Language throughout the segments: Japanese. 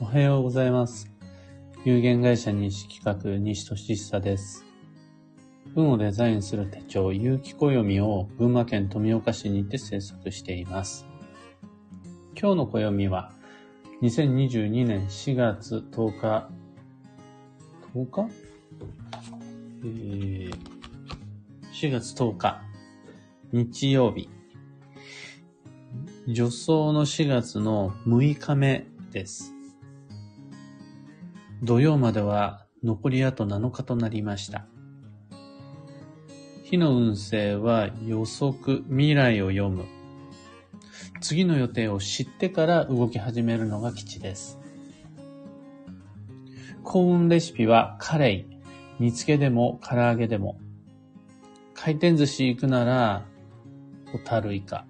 おはようございます。有限会社西企画西俊久です。文をデザインする手帳、有機暦を群馬県富岡市にて制作しています。今日の暦は、2022年4月10日、10日？えー、4月10日、日曜日。助走の4月の6日目です。土曜までは残りあと7日となりました。日の運勢は予測、未来を読む。次の予定を知ってから動き始めるのが吉です。幸運レシピはカレイ、煮付けでも唐揚げでも。回転寿司行くなら、ホタルイカ。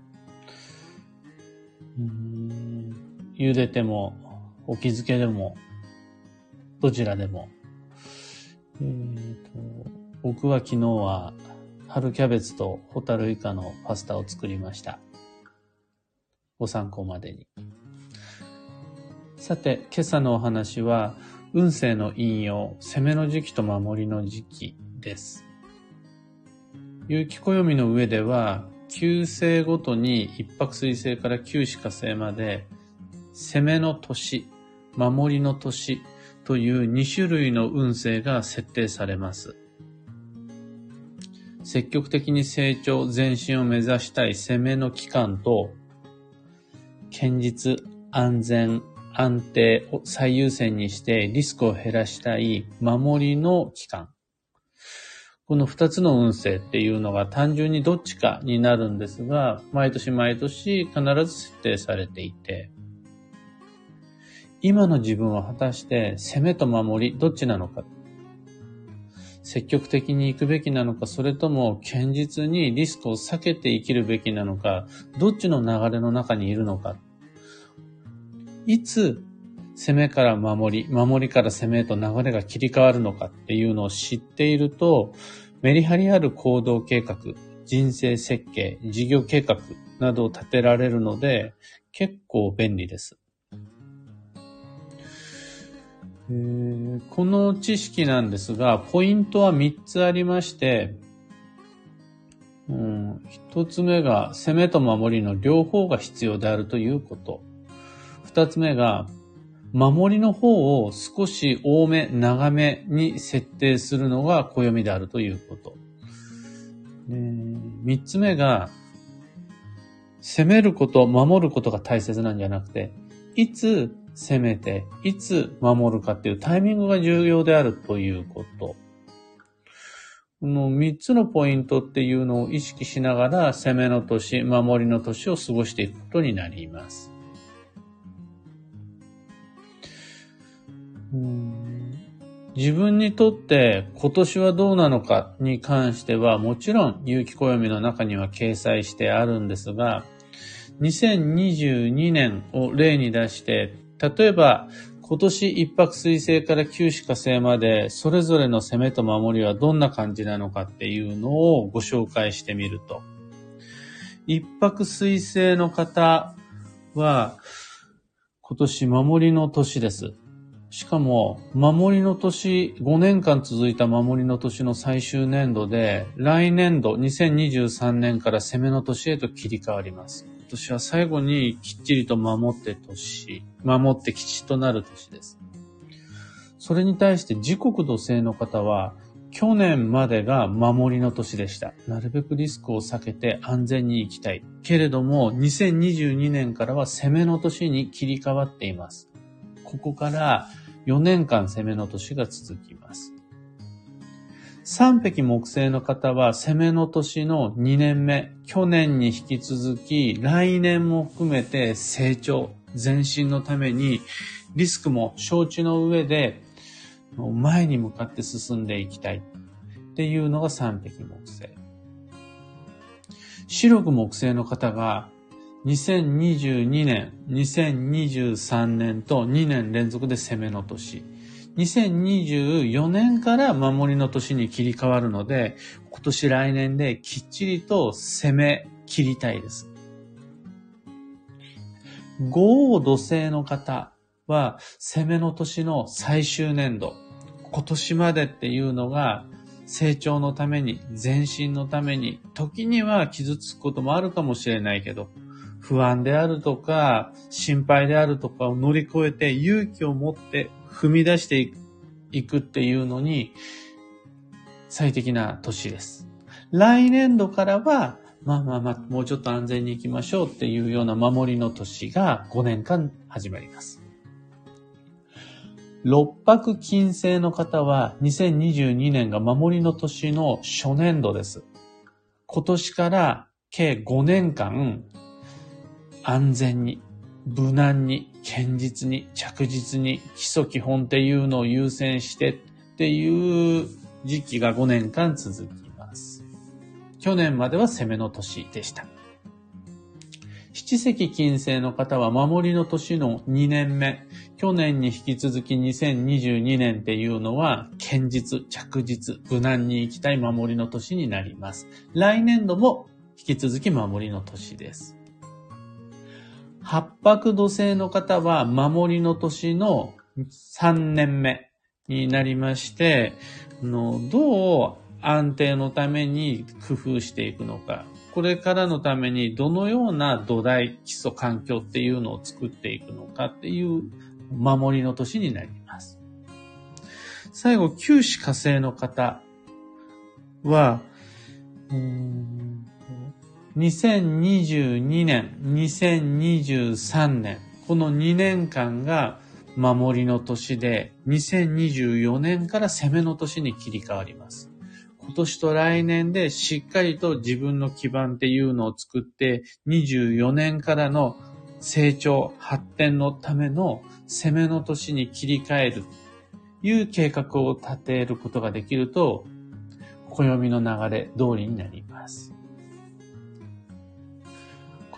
茹でても、お気づけでも、どちらでも。えーと、僕は昨日は春キャベツとホタルイカのパスタを作りました。ご参考までに。さて、今朝のお話は、運勢の引用、攻めの時期と守りの時期です。有機暦の上では、旧星ごとに一泊水星から九死火星まで、攻めの年、守りの年という2種類の運勢が設定されます。積極的に成長、前進を目指したい攻めの期間と、堅実、安全、安定を最優先にしてリスクを減らしたい守りの期間。この二つの運勢っていうのが単純にどっちかになるんですが、毎年毎年必ず設定されていて、今の自分は果たして攻めと守りどっちなのか。積極的に行くべきなのか、それとも堅実にリスクを避けて生きるべきなのか、どっちの流れの中にいるのか。いつ攻めから守り、守りから攻めへと流れが切り替わるのかっていうのを知っていると、メリハリある行動計画、人生設計、事業計画などを立てられるので、結構便利です。えこの知識なんですが、ポイントは3つありまして、うん、1つ目が攻めと守りの両方が必要であるということ。2つ目が守りの方を少し多め、長めに設定するのが暦であるということ。で3つ目が攻めること、守ることが大切なんじゃなくて、いつ攻めて、いつ守るかっていうタイミングが重要であるということ。この3つのポイントっていうのを意識しながら攻めの年、守りの年を過ごしていくことになります。自分にとって今年はどうなのかに関してはもちろん有機暦の中には掲載してあるんですが、2022年を例に出して、例えば今年一泊水星から九死火星までそれぞれの攻めと守りはどんな感じなのかっていうのをご紹介してみると。一泊水星の方は今年守りの年です。しかも、守りの年、5年間続いた守りの年の最終年度で、来年度、2023年から攻めの年へと切り替わります。年は最後にきっちりと守って年、守って吉となる年です。それに対して時刻土星の方は、去年までが守りの年でした。なるべくリスクを避けて安全に行きたい。けれども、2022年からは攻めの年に切り替わっています。ここから4年間攻めの年が続きます。三匹木星の方は攻めの年の2年目、去年に引き続き来年も含めて成長、前進のためにリスクも承知の上で前に向かって進んでいきたいっていうのが三匹木星。白く木星の方が2022年、2023年と2年連続で攻めの年。2024年から守りの年に切り替わるので、今年来年できっちりと攻め切りたいです。豪土星の方は攻めの年の最終年度。今年までっていうのが成長のために、前進のために、時には傷つくこともあるかもしれないけど、不安であるとか、心配であるとかを乗り越えて勇気を持って踏み出していくっていうのに最適な年です。来年度からは、まあまあまあ、もうちょっと安全に行きましょうっていうような守りの年が5年間始まります。六白金星の方は2022年が守りの年の初年度です。今年から計5年間安全に、無難に、堅実に、着実に、基礎基本っていうのを優先してっていう時期が5年間続きます。去年までは攻めの年でした。七石金星の方は守りの年の2年目。去年に引き続き2022年っていうのは、堅実、着実、無難に行きたい守りの年になります。来年度も引き続き守りの年です。八白土星の方は守りの年の3年目になりまして、のどう安定のために工夫していくのか、これからのためにどのような土台、基礎環境っていうのを作っていくのかっていう守りの年になります。最後、九死火星の方は、2022年、2023年、この2年間が守りの年で、2024年から攻めの年に切り替わります。今年と来年でしっかりと自分の基盤っていうのを作って、24年からの成長、発展のための攻めの年に切り替えると、いう計画を立てることができると、暦の流れ通りになります。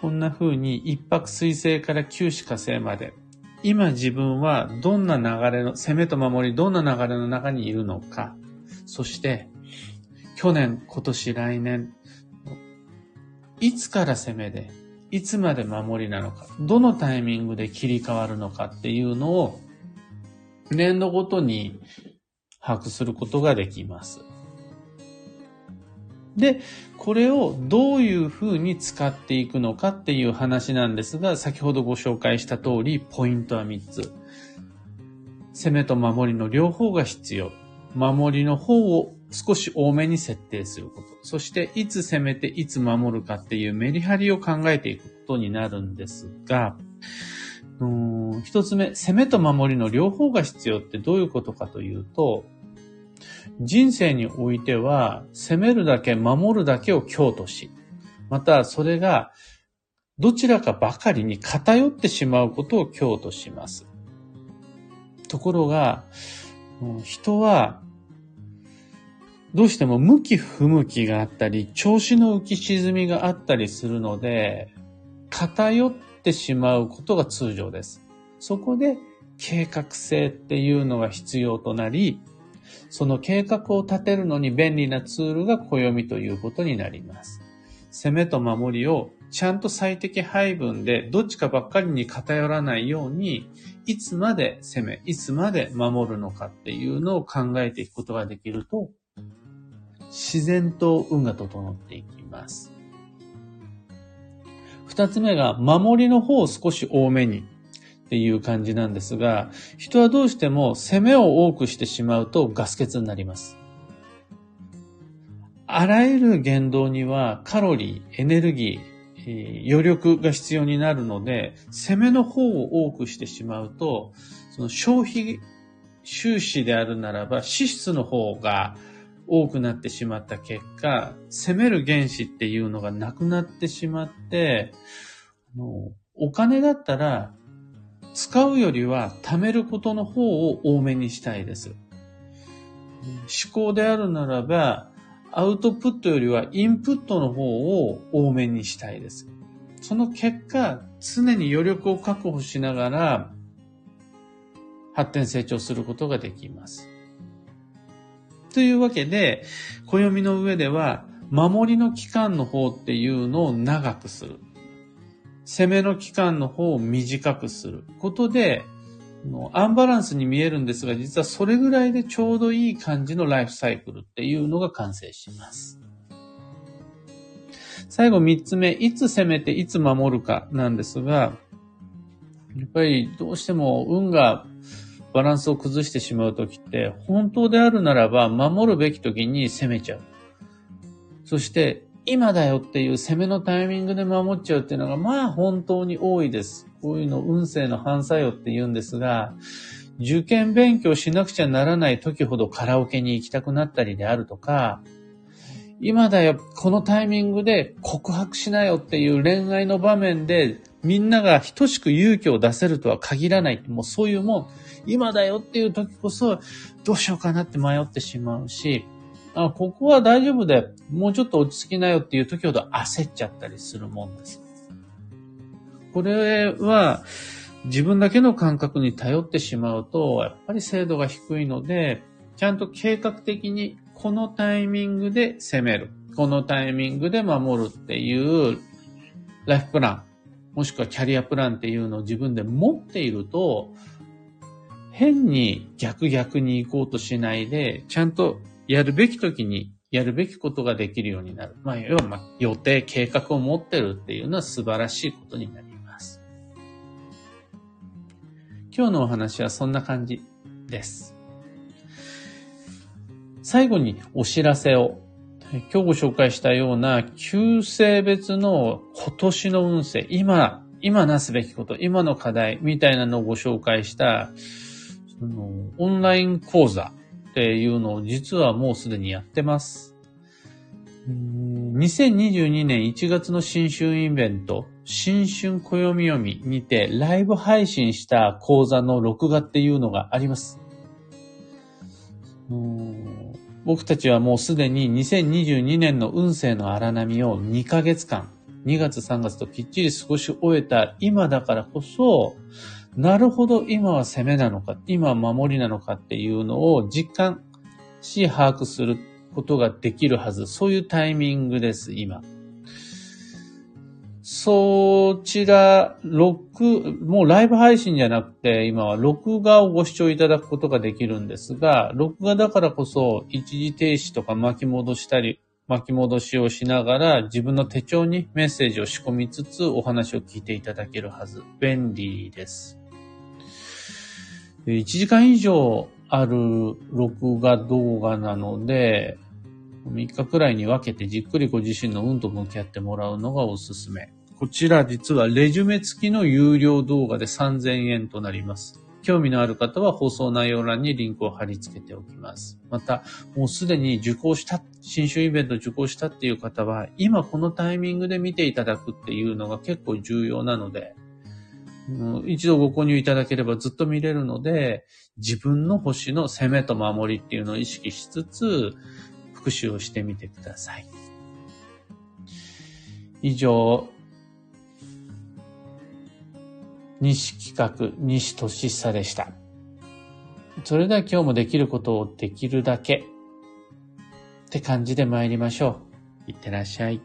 こんな風に一泊水星から九死火星まで、今自分はどんな流れの、攻めと守り、どんな流れの中にいるのか、そして、去年、今年、来年、いつから攻めで、いつまで守りなのか、どのタイミングで切り替わるのかっていうのを、年度ごとに把握することができます。で、これをどういうふうに使っていくのかっていう話なんですが、先ほどご紹介した通り、ポイントは3つ。攻めと守りの両方が必要。守りの方を少し多めに設定すること。そして、いつ攻めていつ守るかっていうメリハリを考えていくことになるんですが、一つ目、攻めと守りの両方が必要ってどういうことかというと、人生においては、攻めるだけ、守るだけを強とし、またそれがどちらかばかりに偏ってしまうことを強とします。ところが、人は、どうしても向き不向きがあったり、調子の浮き沈みがあったりするので、偏ってしまうことが通常です。そこで計画性っていうのが必要となり、その計画を立てるのに便利なツールが暦ということになります。攻めと守りをちゃんと最適配分でどっちかばっかりに偏らないように、いつまで攻め、いつまで守るのかっていうのを考えていくことができると、自然と運が整っていきます。二つ目が、守りの方を少し多めに。っていう感じなんですが、人はどうしても攻めを多くしてしまうとガス欠になります。あらゆる言動にはカロリー、エネルギー、余力が必要になるので、攻めの方を多くしてしまうと、その消費収支であるならば、支出の方が多くなってしまった結果、攻める原子っていうのがなくなってしまって、お金だったら使うよりは貯めることの方を多めにしたいです。思考であるならば、アウトプットよりはインプットの方を多めにしたいです。その結果、常に余力を確保しながら、発展成長することができます。というわけで、暦の上では、守りの期間の方っていうのを長くする。攻めの期間の方を短くすることで、アンバランスに見えるんですが、実はそれぐらいでちょうどいい感じのライフサイクルっていうのが完成します。最後三つ目、いつ攻めていつ守るかなんですが、やっぱりどうしても運がバランスを崩してしまうときって、本当であるならば守るべきときに攻めちゃう。そして、今だよっていう攻めのタイミングで守っちゃうっていうのが、まあ本当に多いです。こういうの運勢の反作用って言うんですが、受験勉強しなくちゃならない時ほどカラオケに行きたくなったりであるとか、今だよ、このタイミングで告白しなよっていう恋愛の場面でみんなが等しく勇気を出せるとは限らない。もうそういうもん、今だよっていう時こそどうしようかなって迷ってしまうし、あ、ここは大丈夫で、もうちょっと落ち着きなよっていう時ほど焦っちゃったりするもんです。これは、自分だけの感覚に頼ってしまうと、やっぱり精度が低いので、ちゃんと計画的にこのタイミングで攻める。このタイミングで守るっていうライフプラン、もしくはキャリアプランっていうのを自分で持っていると、変に逆逆に行こうとしないで、ちゃんとやるべき時にやるべきことができるようになる。まあ、要は、まあ予定、計画を持ってるっていうのは素晴らしいことになります。今日のお話はそんな感じです。最後にお知らせを。今日ご紹介したような旧性別の今年の運勢、今、今なすべきこと、今の課題みたいなのをご紹介した、そのオンライン講座っていうのを実はもうすでにやってます。2022年1月の新春イベント、新春暦読みにてライブ配信した講座の録画っていうのがあります。僕たちはもうすでに2022年の運勢の荒波を2ヶ月間、2月3月ときっちり過ごし終えた今だからこそ、なるほど、今は攻めなのか、今は守りなのかっていうのを実感し、把握することができるはず。そういうタイミングです、今。そちら、録、もうライブ配信じゃなくて、今は録画をご視聴いただくことができるんですが、録画だからこそ、一時停止とか巻き戻したり、巻き戻しをしながら自分の手帳にメッセージを仕込みつつお話を聞いていただけるはず。便利です。1時間以上ある録画動画なので、3日くらいに分けてじっくりご自身の運と向き合ってもらうのがおすすめ。こちら実はレジュメ付きの有料動画で3000円となります。興味のある方は放送内容欄にリンクを貼り付けておきます。また、もうすでに受講した、新春イベント受講したっていう方は、今このタイミングで見ていただくっていうのが結構重要なので、一度ご購入いただければずっと見れるので、自分の星の攻めと守りっていうのを意識しつつ、復習をしてみてください。以上、西企画、西俊久でした。それでは今日もできることをできるだけって感じで参りましょう。いってらっしゃい。